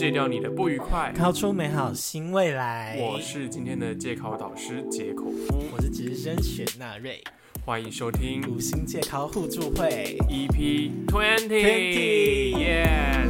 戒掉你的不愉快。烤出美好新未来。我是今天的戒考导师杰口夫，我是直升雪纳瑞，欢迎收听五星戒考互助会。EP Twenty。Yes。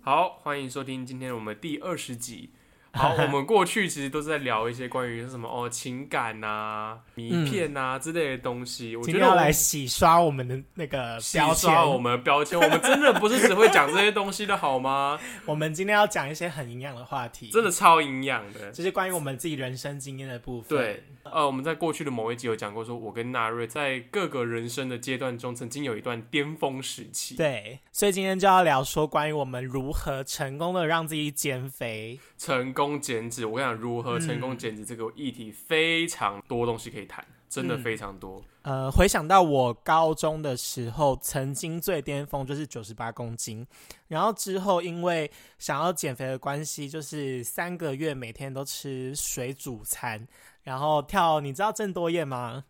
好，欢迎收听今天我们第二十集。好，我们过去其实都是在聊一些关于什么哦情感呐、名片呐、之类的东西。我今觉得要来洗刷我们的那个洗标签刷。我们的标签，我们真的不是只会讲这些东西的好吗？我们今天要讲一些很营养的话题，真的超营养的。就是关于我们自己人生经验的部分。对，呃，我们在过去的某一集有讲过，说我跟纳瑞在各个人生的阶段中，曾经有一段巅峰时期。，对，所以今天就要聊说关于我们如何成功的让自己减肥。成功减脂，我跟你讲，如何成嗯功减脂这个议题非常多东西可以谈，真的嗯非常多。呃，回想到我高中的时候，曾经最巅峰就是九十八公斤，然后之后因为想要减肥的关系，就是三个月每天都吃水煮餐，然后跳，你知道郑多燕吗？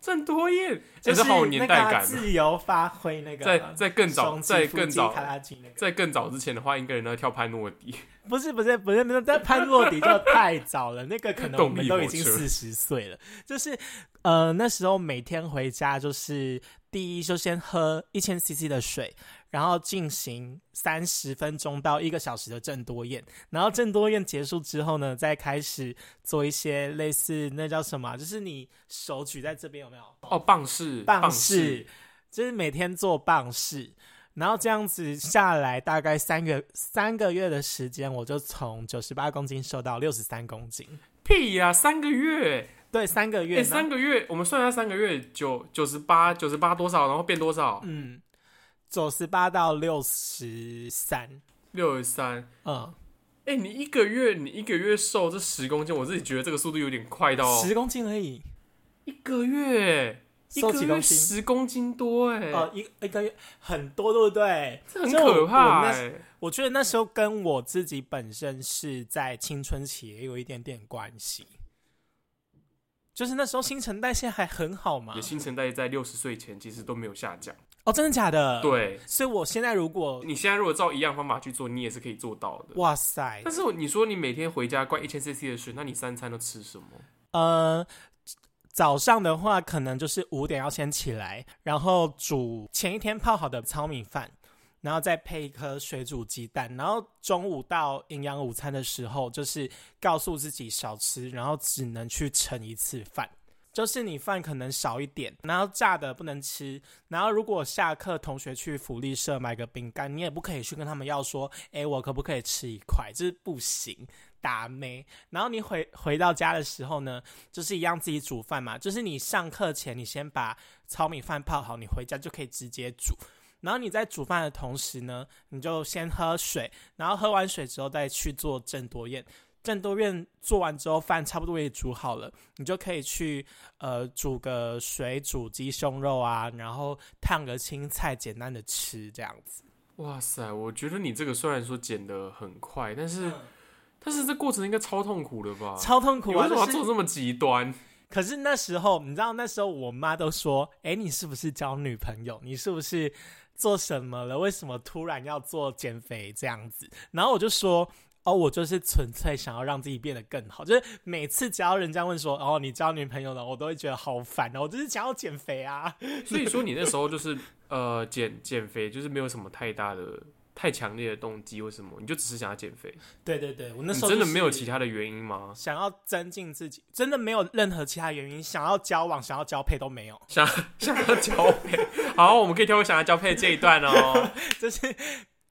郑多燕，就是好有年代那个感。自由发挥那个，在在更早，松在更早，在更早之前的话，应该人都在跳潘诺迪。不是不是不是，那在潘诺迪就太早了，那个可能我们 都已经四十岁了。就是呃那时候每天回家就是第一就先喝一千 CC 的水，然后进行三十分钟到一个小时的郑多燕，然后郑多燕结束之后呢，再开始做一些类似那叫什么啊，就是你手举在这边有没有？哦，棒式，棒式，就是每天做棒式，然后这样子下来，大概三个三个月的时间，我就从九十八公斤瘦到六十三公斤。屁呀、三个月，对，三个哎、月，三个月，我们算一下，三个月九九十八，九十八多少，然后变多少？嗯，九十八到六十三，六十三。嗯，哎，你一个月，你一个月瘦这十公斤，我自己觉得这个速度有点快到十公斤而已，一个月，一个月？十公斤多，哎、哦，一一个月很多，对不对？这很可怕、我觉得那时候跟我自己本身是在青春期也有一点点关系，就是那时候新陈代谢还很好嘛你。新陈代谢在六十岁前其实都没有下降。哦，真的假的？，对，所以我现在如果你现在如果照一样方法去做，你也是可以做到的。哇塞，但是你说你每天回家灌一千 CC 的水，那你三餐都吃什么？呃，早上的话可能就是五点要先起来，然后煮前一天泡好的糙米饭，然后再配一颗水煮鸡蛋，然后中午到营养午餐的时候，就是告诉自己少吃，然后只能去盛一次饭。就是你饭可能少一点，然后炸的不能吃，然后如果下课同学去福利社买个饼干，你也不可以去跟他们要说，诶，我可不可以吃一块？这、是不行，打妹。然后你回回到家的时候呢，就是一样自己煮饭嘛，就是你上课前你先把糙米饭泡好，你回家就可以直接煮。然后你在煮饭的同时呢，你就先喝水，然后喝完水之后再去做郑多燕。郑多燕做完之后，饭差不多也煮好了，你就可以去呃煮个水煮鸡胸肉啊，然后烫个青菜，简单的吃这样子。哇塞，我觉得你这个虽然说减的很快，但是、但是这过程应该超痛苦的吧？超痛苦为什么要做这么极端？可是那时候，你知道那时候我妈都说：“哎，你是不是交女朋友？你是不是做什么了？为什么突然要做减肥这样子？”然后我就说：“哦，我就是纯粹想要让自己变得更好。就是每次只要人家问说‘哦，你交女朋友了’，我都会觉得好烦哦，我就是想要减肥啊。所以说你那时候就是呃减减肥，就是没有什么太大的、太强烈的动机为什么，你就只是想要减肥，对对对，我那时候、真的没有其他的原因吗？想要增进自己，真的没有任何其他原因，想要交往、想要交配都没有，想 想要交配，好，我们可以跳过想要交配这一段哦。就是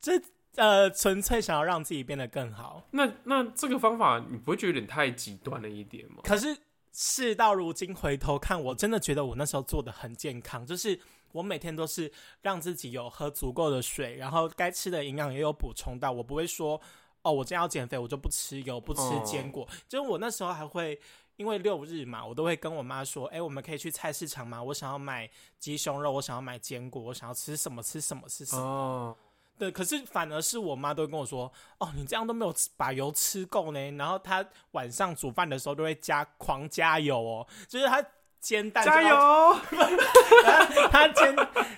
这呃纯粹想要让自己变得更好。那那这个方法，你不会觉得有点太极端了一点吗？可是事到如今回头看，我真的觉得我那时候做的很健康，就是我每天都是让自己有喝足够的水，然后该吃的营养也有补充到，我不会说哦，我今天要减肥，我就不吃油，不吃哦坚果。就是我那时候还会。因为六日嘛，我都会跟我妈说：“哎、我们可以去菜市场吗？我想要买鸡胸肉，我想要买坚果，我想要吃什么吃什么吃什么。哦，对，可是反而是我妈都会跟我说：“哦，你这样都没有把油吃够呢。”然后她晚上煮饭的时候都会加狂加油哦，就是她煎蛋，加！油！她煎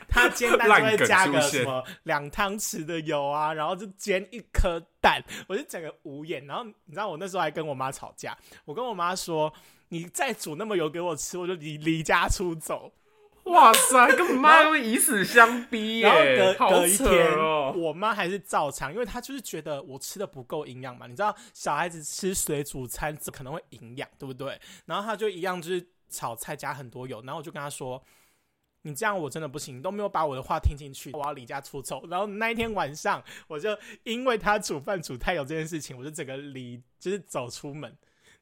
她煎蛋就会加个什么两汤匙的油啊，然后就煎一颗蛋，我就整个无言。然后你知道我那时候还跟我妈吵架，我跟我妈说：“你再煮那么油给我吃，我就离离家出走。哇塞，跟妈都以死相逼”然后隔隔一天，哦！我妈还是照常，因为她就是觉得我吃的不够营养嘛。你知道小孩子吃水煮餐可能会营养，对不对？然后她就一样就是炒菜加很多油，然后我就跟她说。你这样我真的不行，你都没有把我的话听进去，我要离家出走。然后那一天晚上，我就因为她煮饭煮太油这件事情，我就整个离就是走出门，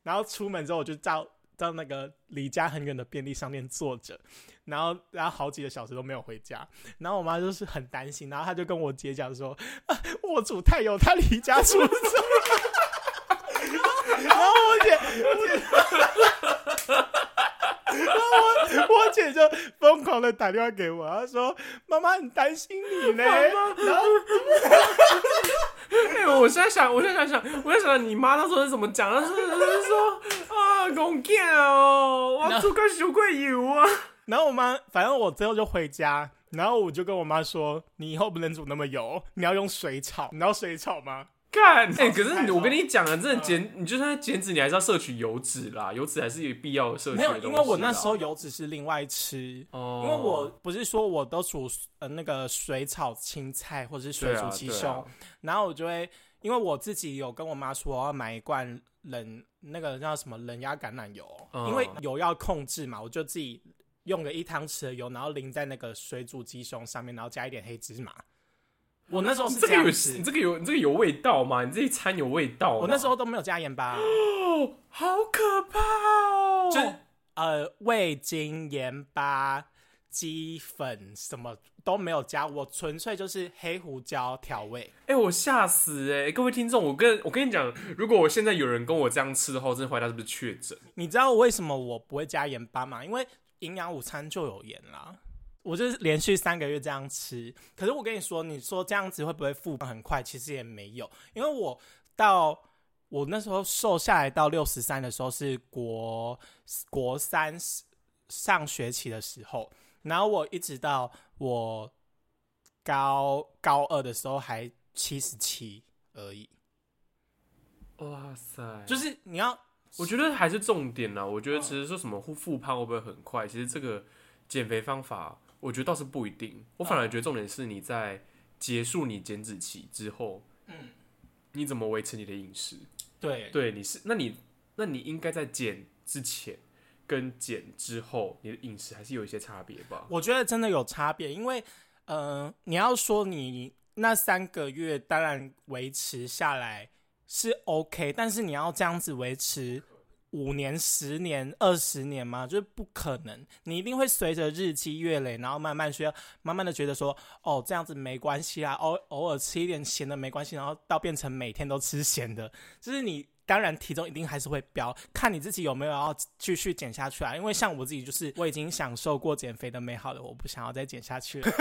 然后出门之后我就到到那个离家很远的便利商店坐着，然后然后好几个小时都没有回家，然后我妈就是很担心，然后她就跟我姐讲说，啊、我煮太油，她离家出走。然后我姐，我姐，然后我我姐就疯狂的打电话给我，她说：“妈妈很担心你呢。”然后 哎、我现在想，我现在想想，我在想你妈那时候是怎么讲？她是是说啊，公囝哦，我煮个小贵油啊。然后我妈，反正我最后就回家，然后我就跟我妈说：“你以后不能煮那么油，你要用水炒。你知道水炒吗？看，哎、可是我跟你讲啊，真的减，你就算在减脂，你还是要摄取油脂啦，油脂还是有必要摄取没有，因为我那啦时候油脂是另外吃。哦，因为我不是说我都煮呃那个水炒青菜或者是水煮鸡胸，然后我就会因为我自己有跟我妈说我要买一罐冷那个叫什么冷压橄榄油，嗯因为油要控制嘛，我就自己用了一汤匙的油，然后淋在那个水煮鸡胸上面，然后加一点黑芝麻。我那时候是这这个有你，这个有你这个有味道吗？你这一餐有味道吗？我那时候都没有加盐巴，哦，好可怕哦！就是呃味精、盐巴、鸡粉什么都没有加，我纯粹就是黑胡椒调味。哎、我吓死哎、各位听众，我跟我跟你讲，如果我现在有人跟我这样吃的话，我真的怀疑他是不是确诊。你知道为什么我不会加盐巴吗？因为营养午餐就有盐啦。我就是连续三个月这样吃，可是我跟你说，你说这样子会不会复胖很快？其实也没有，因为我到我那时候瘦下来到六十三的时候是国国三上学期的时候，然后我一直到我高高二的时候还七十七而已，哇塞，就是是你要我觉得还是重点呢。我觉得其实说什么复复胖会不会很快，其实这个减肥方法，我觉得倒是不一定。我反而觉得重点是你在结束你减脂期之后，嗯，你怎么维持你的饮食？对对，你是那你那你应该在减之前跟减之后，你的饮食还是有一些差别吧？我觉得真的有差别，因为呃，你要说你那三个月当然维持下来是 OK，但是你要这样子维持五年、十年、二十年吗？就是不可能，你一定会随着日积月累，然后慢慢需要慢慢的觉得说，哦，这样子没关系啦，偶偶尔吃一点咸的没关系，然后到变成每天都吃咸的，就是你。当然，体重一定还是会飙，看你自己有没有要继续减下去啊。因为像我自己，就是我已经享受过减肥的美好了，我不想要再减下去了。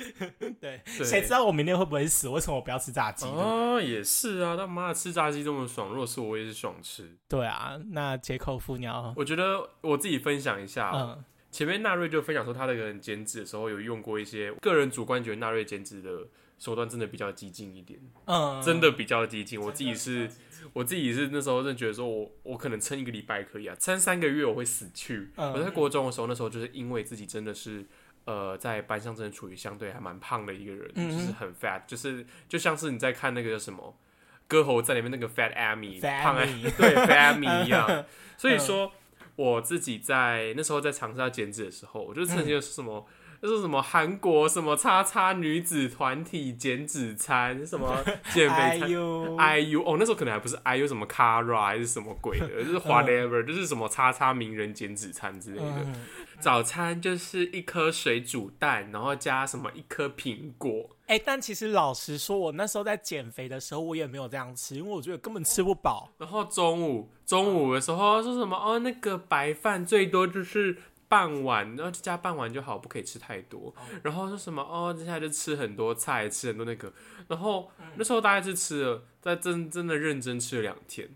对，对谁知道我明天会不会死？为什么我不要吃炸鸡？哦，也是啊，他妈的吃炸鸡这么爽，若是我，也是爽吃。对啊，那解口副鸟我觉得我自己分享一下，嗯前面纳瑞就分享说他的人减脂的时候有用过一些个人主观觉得纳瑞减脂的手段真的比较激进一点，嗯，真的比较激进。我自己是我自己是那时候真的觉得说我我可能撑一个礼拜可以啊，撑三个月我会死去。嗯我在国中的时候，那时候就是因为自己真的是。呃，在班上真的处于相对还蛮胖的一个人，嗯就是很 fat，就是就像是你在看那个叫什么歌喉在里面那个 fat Amy，胖 Amy 对 fat Amy 一样。所以说，我自己在那时候在尝试要减脂的时候，我就曾经是什么，就是什么韩国什么叉叉女子团体减脂餐，什么减哎肥餐。呦，IU 哦，那时候可能还不是 IU 什么 Kara 还是什么鬼的，就是 whatever，、就是什么叉叉名人减脂餐之类的。嗯早餐就是一颗水煮蛋，然后加什么一颗苹果。哎、但其实老实说，我那时候在减肥的时候，我也没有这样吃，因为我觉得根本吃不饱。然后中午中午的时候说什么哦，那个白饭最多就是半碗，然后就加半碗就好，不可以吃太多。然后说什么哦，接下来就吃很多菜，吃很多那个。然后那时候大概是吃了，在真真的认真吃了两天。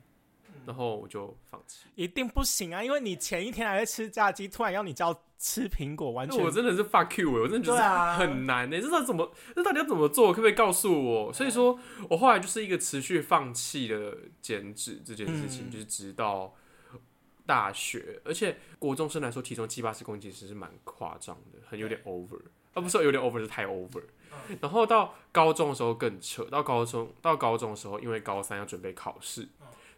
然后我就放弃。一定不行啊！因为你前一天还在吃炸鸡，突然要你叫吃苹果，完全我真的是 fuck you，我真的觉得很难呢、这到底怎么，这到底要怎么做？可不可以告诉我？所以说我后来就是一个持续放弃的减脂这件事情，嗯就是直到大学，而且国中生来说，体重七八十公斤其实是蛮夸张的，很有点 over，啊不是有点 over 是太 over。然后到高中的时候更扯，到高中到高中的时候，因为高三要准备考试，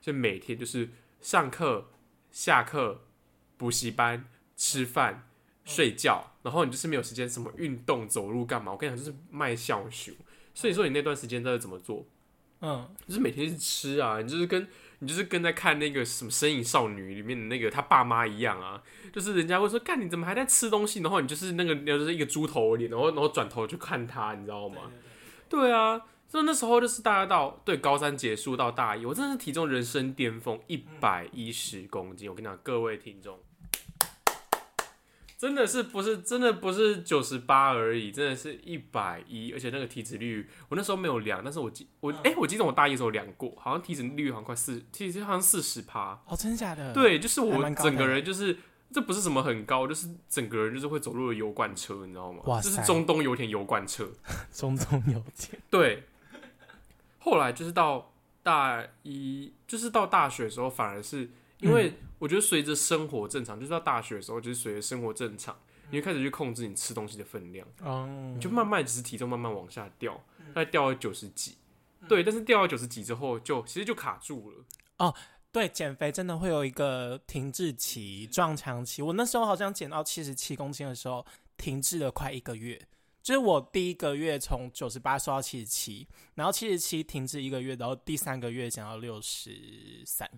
所以每天就是上课、下课、补习班、吃饭、睡觉，然后你就是没有时间什么运动、走路干嘛。我跟你讲，就是卖笑熊。所以说你那段时间在怎么做？嗯，就是每天一直吃啊，你就是跟你就是跟在看那个什么《身影少女》里面的那个他爸妈一样啊，就是人家会说干你怎么还在吃东西，然后你就是那个就是一个猪头脸，然后然后转头去看他，你知道吗？对啊，所以那时候就是大家到对高三结束到大一，我真的是体重人生巅峰一百一十公斤。我跟你讲，各位听众，真的是不是真的不是九十八而已，真的是一百一，而且那个体脂率我那时候没有量，但是我记我哎、我记得我大一的时候量过，好像体脂率好像快四，体脂好像四十趴。哦，真的假的？，对，就是我整个人就是。这不是什么很高，就是整个人就是会走路的油罐车，你知道吗？哇是中东油田油罐车。中东油田，对，后来就是到大一，就是到大学的时候，反而是因为我觉得随着生活正常，就是到大学的时候，就是随着生活正常，你会开始去控制你吃东西的分量，嗯你就慢慢只是体重慢慢往下掉，大概掉到九十几。对，但是掉到九十几之后就，其实就卡住了。哦对，减肥真的会有一个停滞期、撞墙期。我那时候好像减到七十七公斤的时候，停滞了快一个月。就是我第一个月从九十八瘦到七十七，然后七十七停滞一个月，然后第三个月减到六十三。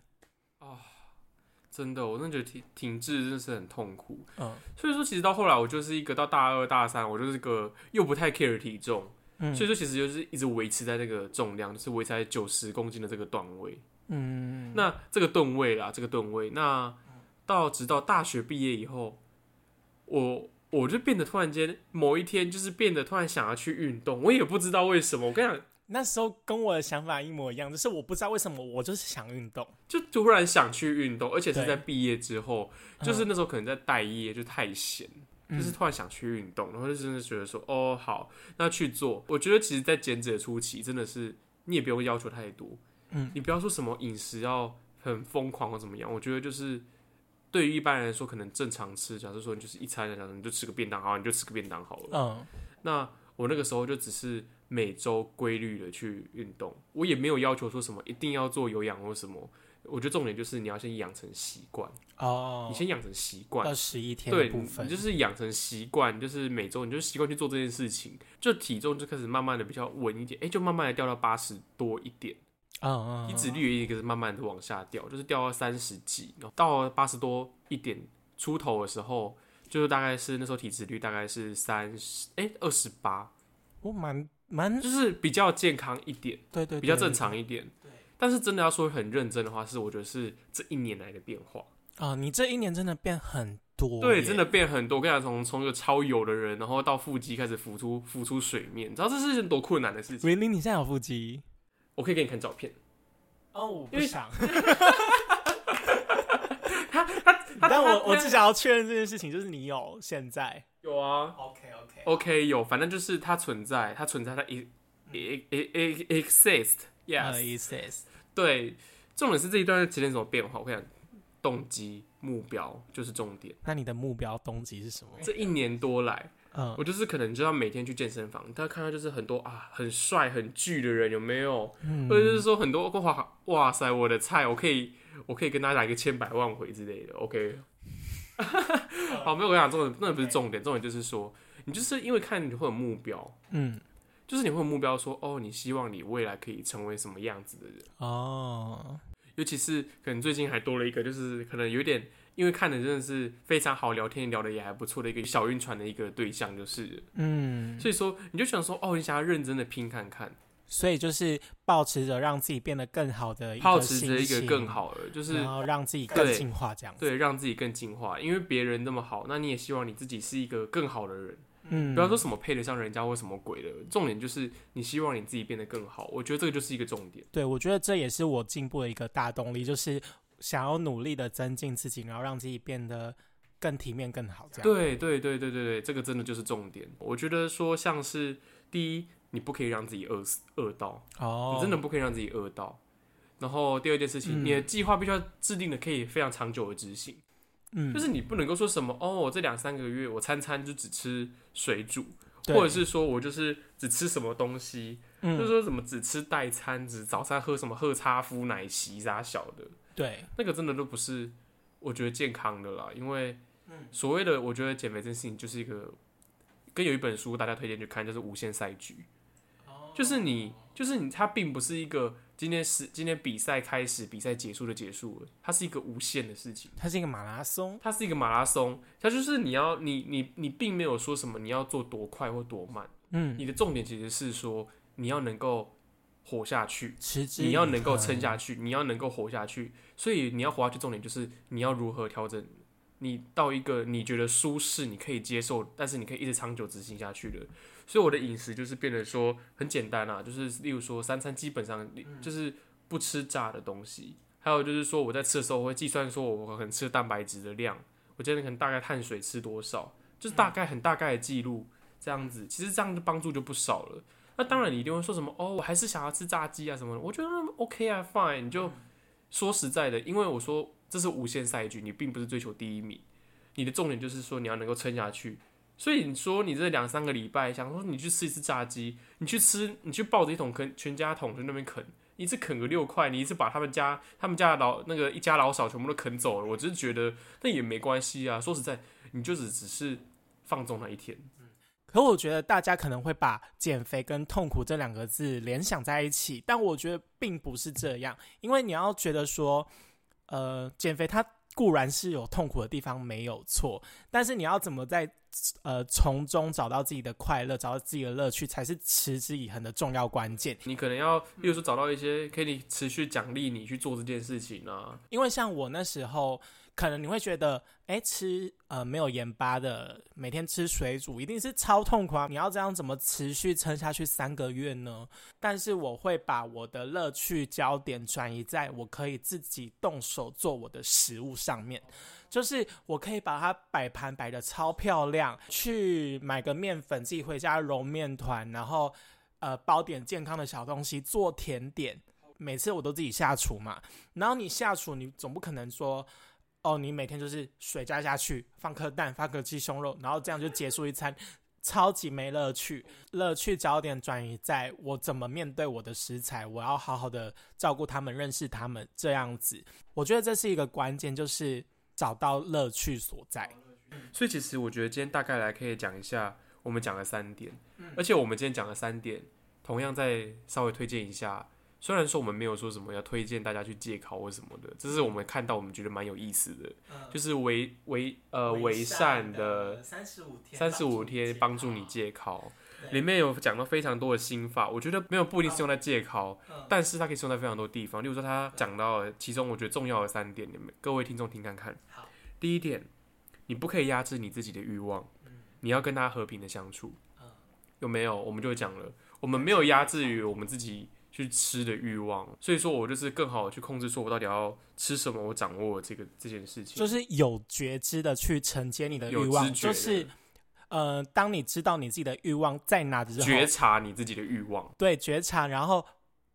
真的，我真的觉得停停滞真的是很痛苦。嗯所以说，其实到后来，我就是一个到大二、大三，我就是个又不太 care 体重，嗯所以说其实就是一直维持在那个重量，就是维持在九十公斤的这个段位。嗯，那这个吨位啦，这个吨位，那到直到大学毕业以后，我我就变得突然间某一天就是变得突然想要去运动，我也不知道为什么。我跟你讲，那时候跟我的想法一模一样，就是我不知道为什么我就是想运动。就突然想去运动，而且是在毕业之后，就是那时候可能在待业，就太闲。嗯就是突然想去运动，然后就真的觉得说，哦，好，那去做。我觉得其实，在减脂的初期，真的是你也不用要求太多，嗯，你不要说什么饮食要很疯狂或怎么样。我觉得就是对于一般人来说，可能正常吃，假设说你就是一餐，假设你就吃个便当，好，你就吃个便当好了。嗯那我那个时候就只是每周规律的去运动，我也没有要求说什么一定要做有氧或什么。我觉得重点就是你要先养成习惯，哦。你，先养成习惯。二十一天对，你你就是养成习惯，就是每周你就习惯去做这件事情，就体重就开始慢慢的比较稳一点，哎、就慢慢的掉到八十多一点，嗯嗯，体脂率也一个是慢慢的往下掉，就是掉到三十几，然后到八十多一点出头的时候，就是大概是那时候体脂率大概是三十，哎，二十八，我蛮蛮就是比较健康一点，对对，比较正对对常一点。但是真的要说很认真的话，是我觉得是这一年来的变化。哦，你这一年真的变很多，对，真的。变很多。我跟你讲，从从一个超油的人，然后到腹肌开始浮出浮出水面，你知道这是件多困难的事情。Really，你现在有腹肌？我可以给你看照片。哦，我因为想。但我我只想要确认这件事情，就是你有现在。有啊 OK OK。，OK 有，反正就是它存在，它存在，它 e e e exist，yes，、，Yes。对。重点是这一段时间怎么变化？我跟你讲，动机、目标就是重点。那你的目标动机是什么？这一年多来，嗯我就是可能就要每天去健身房，大家看到就是很多啊很帅很巨的人有没有？嗯或者就是说很多哇哇塞我的菜，我可以我可以跟他打一个千百万回之类的，OK。好，没有我跟你讲，重点那不是重点，重点就是说，你就是因为看你会有目标，嗯。就是你会有目标说，哦，你希望你未来可以成为什么样子的人，哦，尤其是可能最近还多了一个，就是可能有点因为看的真的是非常好聊天，聊的也还不错的一个小晕船的一个对象，就是，嗯，所以说你就想说，哦，你想要认真的拼看看，所以就是保持着让自己变得更好的一保个持着一个心情更好的，就是然后让自己更进化这样子。对，让自己更进化。因为别人那么好，那你也希望你自己是一个更好的人。嗯嗯，不要说什么配得上人家或什么鬼的，重点就是你希望你自己变得更好。我觉得这个就是一个重点。对，我觉得这也是我进步的一个大动力，就是想要努力的增进自己，然后让自己变得更体面、更好。这样。对对对对对对，这个真的就是重点。我觉得说像是第一，你不可以让自己饿死饿到，哦，你真的不可以让自己饿到。然后第二件事情，嗯。你的计划必须要制定的可以非常长久的执行。嗯，就是你不能够说什么哦，我这两三个月我餐餐就只吃水煮，或者是说我就是只吃什么东西，就是嗯，说什么只吃代餐，只早餐喝什么喝叉夫奶昔啥小的，对，那个真的都不是我觉得健康的啦。因为嗯。所谓的我觉得减肥这件事情就是一个，跟有一本书大家推荐去看，就是《无限赛局》，就是你就是你，它并不是一个今天是今天比赛开始比赛结束的结束了，它是一个无限的事情。它是一个马拉松。它是一个马拉松，它就是你要你你你并没有说什么你要做多快或多慢，嗯，你的重点其实是说你要能够活下去，你要能够撑下去，你要能够活下去。所以你要活下去，重点就是你要如何调整你到一个你觉得舒适、你可以接受，但是你可以一直长久执行下去的。所以我的饮食就是变得说很简单啊，就是例如说三餐基本上就是不吃炸的东西，还有就是说我在吃的时候我会计算说我可能吃蛋白质的量，我今天可能大概碳水吃多少，就是大概很大概的记录这样子，其实这样的帮助就不少了。那当然你一定会说什么哦，我还是想要吃炸鸡啊什么的，我觉得 OK 啊，fine，你就说实在的，因为我说这是无限赛局，你并不是追求第一名，你的重点就是说你要能够撑下去。所以你说你这两三个礼拜想说你去吃一次炸鸡，你去吃，你去抱着一桶啃全家桶去那边啃，一次啃个六块，你一次把他们家他们家的老那个一家老少全部都啃走了，我只是觉得那也没关系啊。说实在，你就只只是放纵那一天。可我觉得大家可能会把减肥跟痛苦这两个字联想在一起，但我觉得并不是这样，因为你要觉得说，呃，减肥它固然是有痛苦的地方，没有错，但是你要怎么在呃从中找到自己的快乐，找到自己的乐趣，才是持之以恒的重要关键。你可能要，例如说找到一些可以持续奖励你去做这件事情啊。因为像我那时候，可能你会觉得，哎，吃呃没有盐巴的，每天吃水煮，一定是超痛苦啊！你要这样怎么持续撑下去三个月呢？但是我会把我的乐趣焦点转移在我可以自己动手做我的食物上面，就是我可以把它摆盘摆的超漂亮，去买个面粉自己回家揉面团，然后呃包点健康的小东西做甜点。每次我都自己下厨嘛，然后你下厨，你总不可能说，哦，你每天就是水加下去，放颗蛋，放个鸡胸肉，然后这样就结束一餐，超级没乐趣。乐趣焦点转移在我怎么面对我的食材，我要好好的照顾他们，认识他们，这样子，我觉得这是一个关键，就是找到乐趣所在。所以其实我觉得今天大概来可以讲一下我们讲了三点，而且我们今天讲了三点，同样再稍微推荐一下。虽然说我们没有说什么要推荐大家去戒考或什么的，这是我们看到我们觉得蛮有意思的，就是为为呃为善的三十五天三十五天帮助你戒考，里面有讲到非常多的心法，我觉得没有不一定是用在戒考，但是它可以是用在非常多地方。例如说，他讲到其中我觉得重要的三点，你们各位听众听看看。好，第一点，你不可以压制你自己的欲望，你要跟他和平的相处。有没有？我们就讲了，我们没有压制于我们自己去吃的欲望，所以说我就是更好的去控制，说我到底要吃什么，我掌握这个这件事情。就是有觉知的去承接你的欲望，就是呃，当你知道你自己的欲望在哪的时候，觉察你自己的欲望，对觉察，然后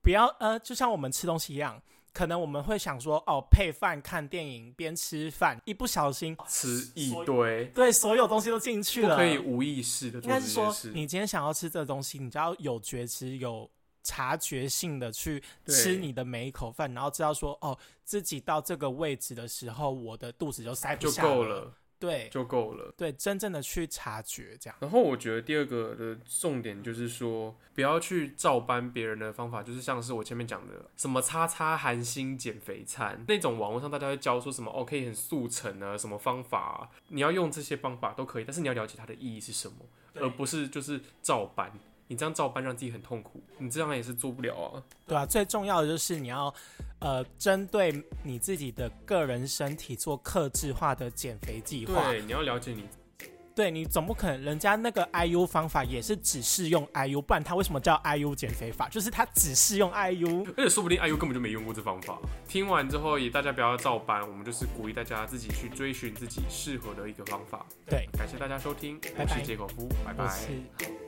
不要呃，就像我们吃东西一样，可能我们会想说，哦，配饭看电影边吃饭，一不小心，吃一堆，对所有东西都进去了。不可以无意识的做这应该是说。你今天想要吃这个东西，你就要有觉知、有察觉性的去吃你的每一口饭，然后知道说，哦，自己到这个位置的时候，我的肚子就塞不就下够了，对就够了。对，真正的去察觉这样。然后我觉得第二个的重点就是说，不要去照搬别人的方法，就是像是我前面讲的什么“叉叉韩星减肥餐”那种网络上大家会教说什么哦可以很速成啊，什么方法、啊，你要用这些方法都可以，但是你要了解它的意义是什么，而不是就是照搬。你这样照搬让自己很痛苦，你这样也是做不了啊。对啊，最重要的就是你要，呃，针对你自己的个人身体做克制化的减肥计划。对，你要了解你对你总不可能人家那个 IU 方法也是只适用 IU，不然他为什么叫 IU 减肥法？就是他只适用 IU，而且说不定 IU 根本就没用过这方法。听完之后也大家不要照搬，我们就是鼓励大家自己去追寻自己适合的一个方法。对，感谢大家收听，我是杰口夫，拜拜。